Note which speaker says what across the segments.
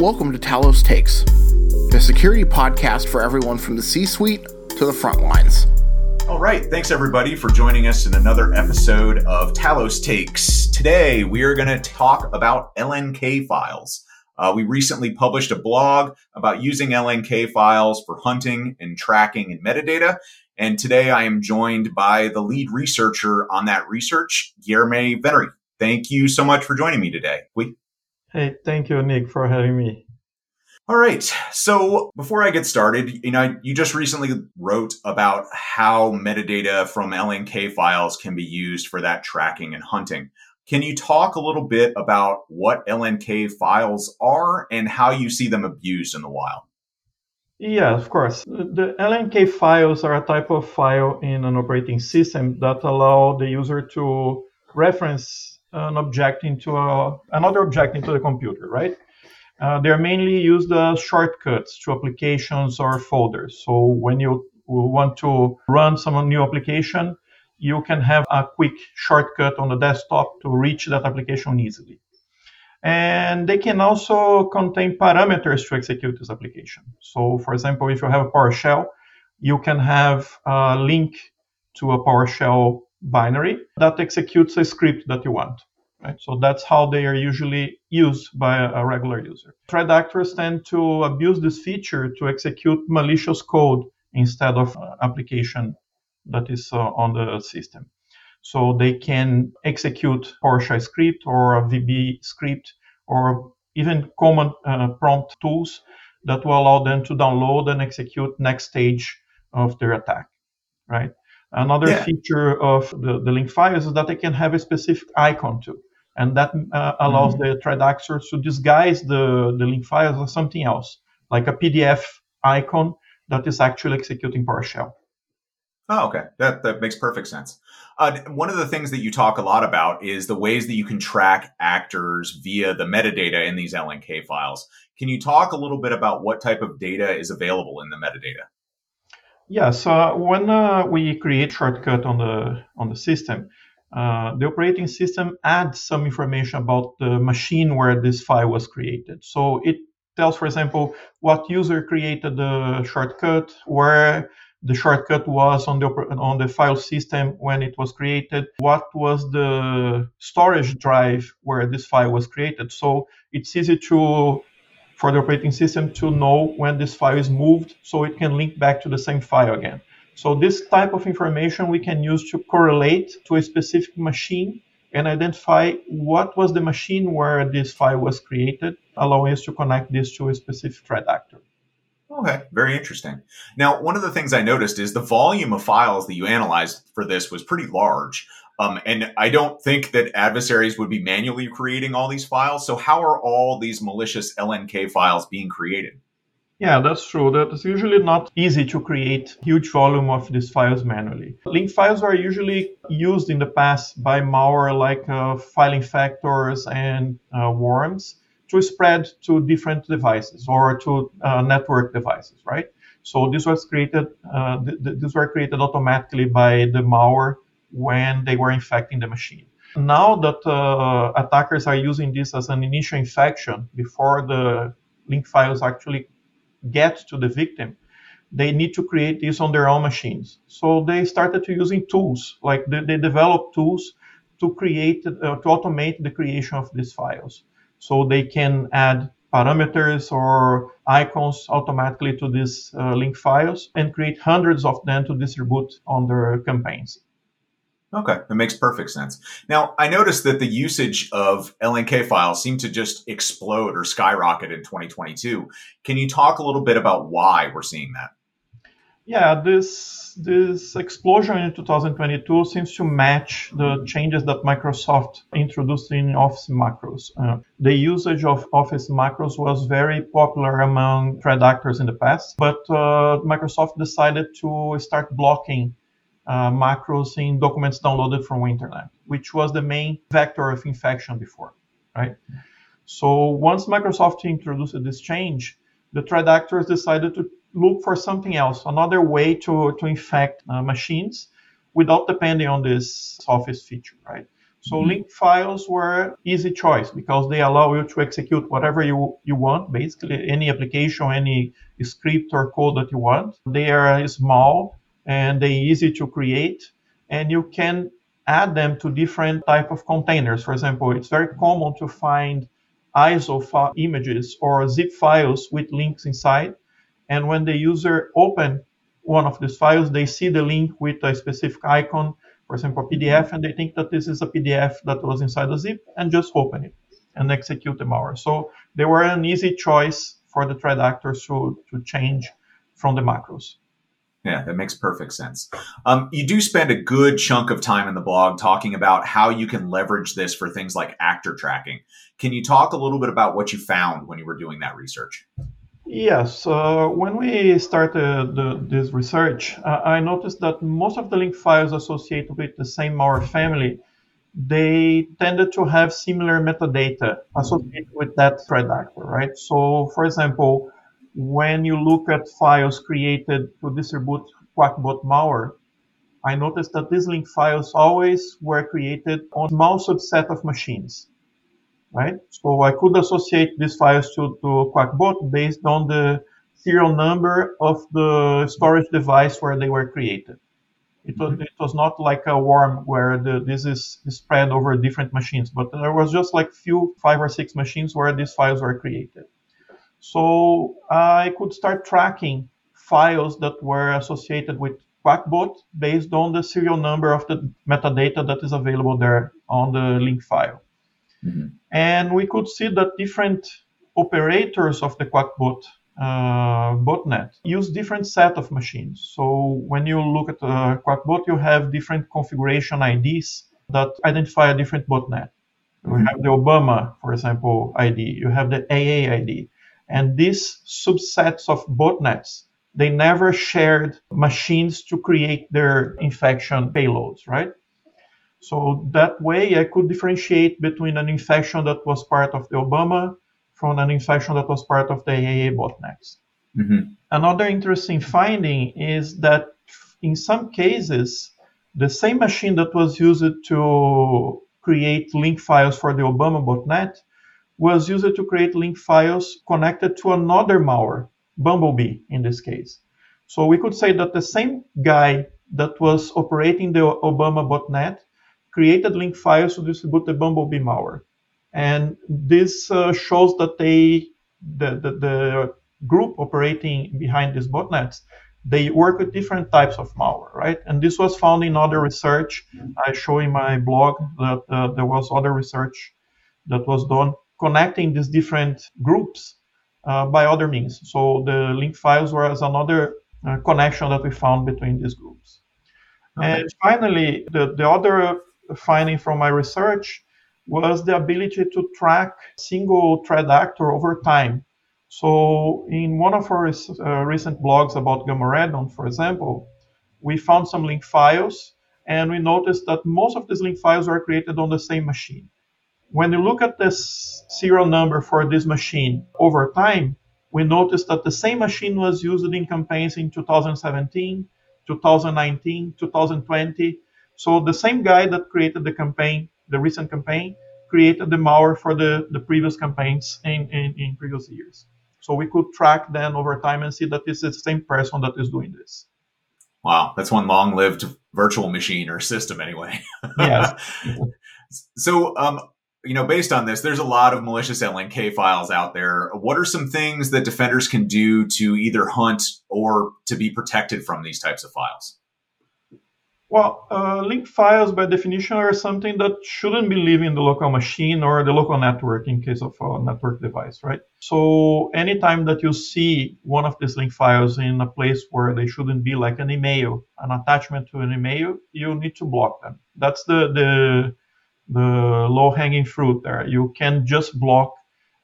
Speaker 1: Welcome to Talos Takes, the security podcast for everyone from the C suite to the front lines.
Speaker 2: All right. Thanks, everybody, for joining us in another episode of Talos Takes. Today, we are going to talk about LNK files. Uh, we recently published a blog about using LNK files for hunting and tracking and metadata. And today I am joined by the lead researcher on that research, Guilherme Venere. Thank you so much for joining me today. We-
Speaker 3: Hey, thank you, Nick, for having me.
Speaker 2: All right. So before I get started, you know, you just recently wrote about how metadata from LNK files can be used for that tracking and hunting. Can you talk a little bit about what LNK files are and how you see them abused in the wild?
Speaker 3: Yeah, of course. The LNK files are a type of file in an operating system that allow the user to reference an object into a, another object into the computer, right? Uh, they're mainly used as shortcuts to applications or folders. So when you want to run some new application, you can have a quick shortcut on the desktop to reach that application easily. And they can also contain parameters to execute this application. So, for example, if you have a PowerShell, you can have a link to a PowerShell binary that executes a script that you want. Right? So that's how they are usually used by a regular user. Threat actors tend to abuse this feature to execute malicious code instead of uh, application that is uh, on the system. So they can execute PowerShell script or a VB script or even command uh, prompt tools that will allow them to download and execute next stage of their attack, right? Another yeah. feature of the, the link files is that they can have a specific icon too. And that uh, allows mm-hmm. the threat actors to disguise the, the link files as something else, like a PDF icon that is actually executing PowerShell.
Speaker 2: Oh, okay. That that makes perfect sense. Uh, one of the things that you talk a lot about is the ways that you can track actors via the metadata in these LNK files. Can you talk a little bit about what type of data is available in the metadata?
Speaker 3: Yes. so when uh, we create shortcut on the on the system, uh, the operating system adds some information about the machine where this file was created. So it tells, for example, what user created the shortcut, where the shortcut was on the on the file system when it was created what was the storage drive where this file was created so it's easy to for the operating system to know when this file is moved so it can link back to the same file again so this type of information we can use to correlate to a specific machine and identify what was the machine where this file was created allowing us to connect this to a specific threat actor
Speaker 2: Okay, very interesting. Now, one of the things I noticed is the volume of files that you analyzed for this was pretty large. Um, and I don't think that adversaries would be manually creating all these files. So, how are all these malicious LNK files being created?
Speaker 3: Yeah, that's true. That's usually not easy to create huge volume of these files manually. Link files are usually used in the past by malware like uh, file infectors and uh, worms to spread to different devices or to uh, network devices, right? So this was created, uh, th- th- these were created automatically by the malware when they were infecting the machine. Now that uh, attackers are using this as an initial infection before the link files actually get to the victim, they need to create this on their own machines. So they started to using tools, like they, they developed tools to create, uh, to automate the creation of these files so they can add parameters or icons automatically to these uh, link files and create hundreds of them to distribute on their campaigns.
Speaker 2: Okay, that makes perfect sense. Now, I noticed that the usage of LNK files seemed to just explode or skyrocket in 2022. Can you talk a little bit about why we're seeing that?
Speaker 3: Yeah, this this explosion in 2022 seems to match the changes that Microsoft introduced in Office macros. Uh, the usage of Office macros was very popular among threat actors in the past, but uh, Microsoft decided to start blocking uh, macros in documents downloaded from internet, which was the main vector of infection before, right? So once Microsoft introduced this change, the threat actors decided to look for something else, another way to, to infect uh, machines without depending on this Office feature, right? So mm-hmm. link files were easy choice because they allow you to execute whatever you, you want, basically any application, any script or code that you want. They are small and they're easy to create and you can add them to different type of containers. For example, it's very common to find ISO fi- images or zip files with links inside. And when the user open one of these files, they see the link with a specific icon for example, PDF, and they think that this is a PDF that was inside a zip and just open it and execute the malware. So they were an easy choice for the threat actors to, to change from the macros.
Speaker 2: Yeah, that makes perfect sense. Um, you do spend a good chunk of time in the blog talking about how you can leverage this for things like actor tracking. Can you talk a little bit about what you found when you were doing that research?
Speaker 3: Yes, uh, when we started the, this research, uh, I noticed that most of the link files associated with the same malware family, they tended to have similar metadata associated with that threat actor, right? So, for example, when you look at files created to distribute Qakbot malware, I noticed that these link files always were created on a small subset of machines right? So I could associate these files to, to Qakbot based on the serial number of the storage device where they were created. It was, mm-hmm. it was not like a worm where the, this is spread over different machines, but there was just like few, five or six machines where these files were created. So I could start tracking files that were associated with Qakbot based on the serial number of the metadata that is available there on the link file. Mm-hmm. And we could see that different operators of the Qakbot uh, botnet use different set of machines. So when you look at the Qakbot, you have different configuration IDs that identify a different botnet. Mm-hmm. We have the Obama, for example, ID. You have the AA ID. And these subsets of botnets, they never shared machines to create their infection payloads, right? So that way I could differentiate between an infection that was part of the Obama from an infection that was part of the AA botnets. Mm-hmm. Another interesting finding is that in some cases, the same machine that was used to create link files for the Obama botnet was used to create link files connected to another malware, Bumblebee in this case. So we could say that the same guy that was operating the Obama botnet created link files to distribute the Bumblebee malware. And this uh, shows that they, the, the, the, group operating behind these botnets, they work with different types of malware, right? And this was found in other research. I show in my blog that uh, there was other research that was done connecting these different groups uh, by other means. So the link files were as another uh, connection that we found between these groups. Okay. And finally, the, the other finding from my research was the ability to track single threat actor over time. So in one of our uh, recent blogs about Gamaredon, for example, we found some link files and we noticed that most of these link files were created on the same machine. When you look at this serial number for this machine over time, we noticed that the same machine was used in campaigns in 2017, 2019, 2020, so the same guy that created the campaign, the recent campaign, created the malware for the, the previous campaigns in, in, in previous years. So we could track then over time and see that this is the same person that is doing this.
Speaker 2: Wow, that's one long-lived virtual machine or system, anyway.
Speaker 3: yes.
Speaker 2: so, um, you know, based on this, there's a lot of malicious LNK files out there. What are some things that defenders can do to either hunt or to be protected from these types of files?
Speaker 3: Well, uh, link files by definition are something that shouldn't be leaving the local machine or the local network in case of a network device, right? So anytime that you see one of these link files in a place where they shouldn't be, like an email, an attachment to an email, you need to block them. That's the the the low hanging fruit there. You can just block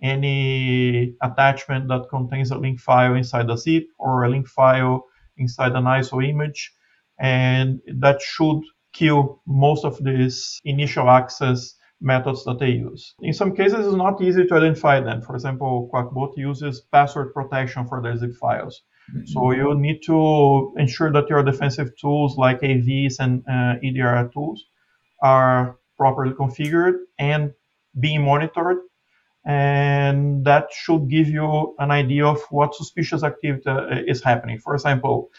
Speaker 3: any attachment that contains a link file inside a zip or a link file inside an ISO image and that should kill most of these initial access methods that they use. In some cases, it's not easy to identify them. For example, Qakbot uses password protection for their zip files. Mm-hmm. So you need to ensure that your defensive tools like AVs and uh, EDR tools are properly configured and being monitored. And that should give you an idea of what suspicious activity uh, is happening. For example,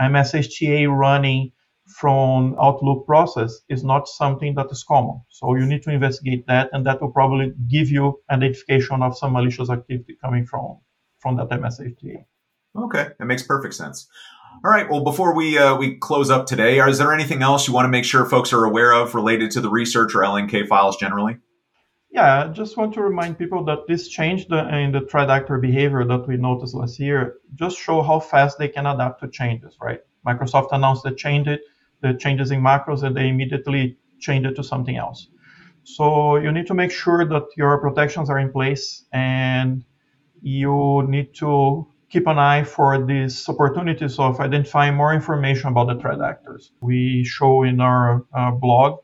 Speaker 3: MSHTA running from Outlook process is not something that is common. So you need to investigate that, and that will probably give you an identification of some malicious activity coming from from that MSHTA.
Speaker 2: Okay, that makes perfect sense. All right. Well, before we uh, we close up today, is there anything else you want to make sure folks are aware of related to the research or LNK files generally?
Speaker 3: Yeah, I just want to remind people that this change in the threat actor behavior that we noticed last year just show how fast they can adapt to changes, right? Microsoft announced the change it, the changes in macros, and they immediately changed it to something else. So you need to make sure that your protections are in place and you need to keep an eye for these opportunities of identifying more information about the threat actors. We show in our uh, blog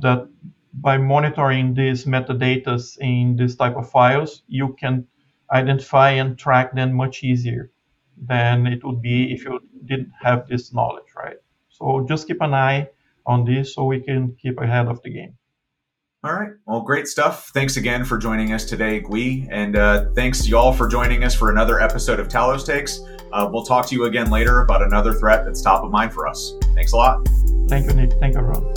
Speaker 3: that by monitoring these metadata in this type of files, you can identify and track them much easier than it would be if you didn't have this knowledge, right? So just keep an eye on this so we can keep ahead of the game.
Speaker 2: All right. Well, great stuff. Thanks again for joining us today, Gui. And uh, thanks y'all for joining us for another episode of Talos Takes. Uh, we'll talk to you again later about another threat that's top of mind for us. Thanks a lot.
Speaker 3: Thank you, Nick. Thank you, everyone.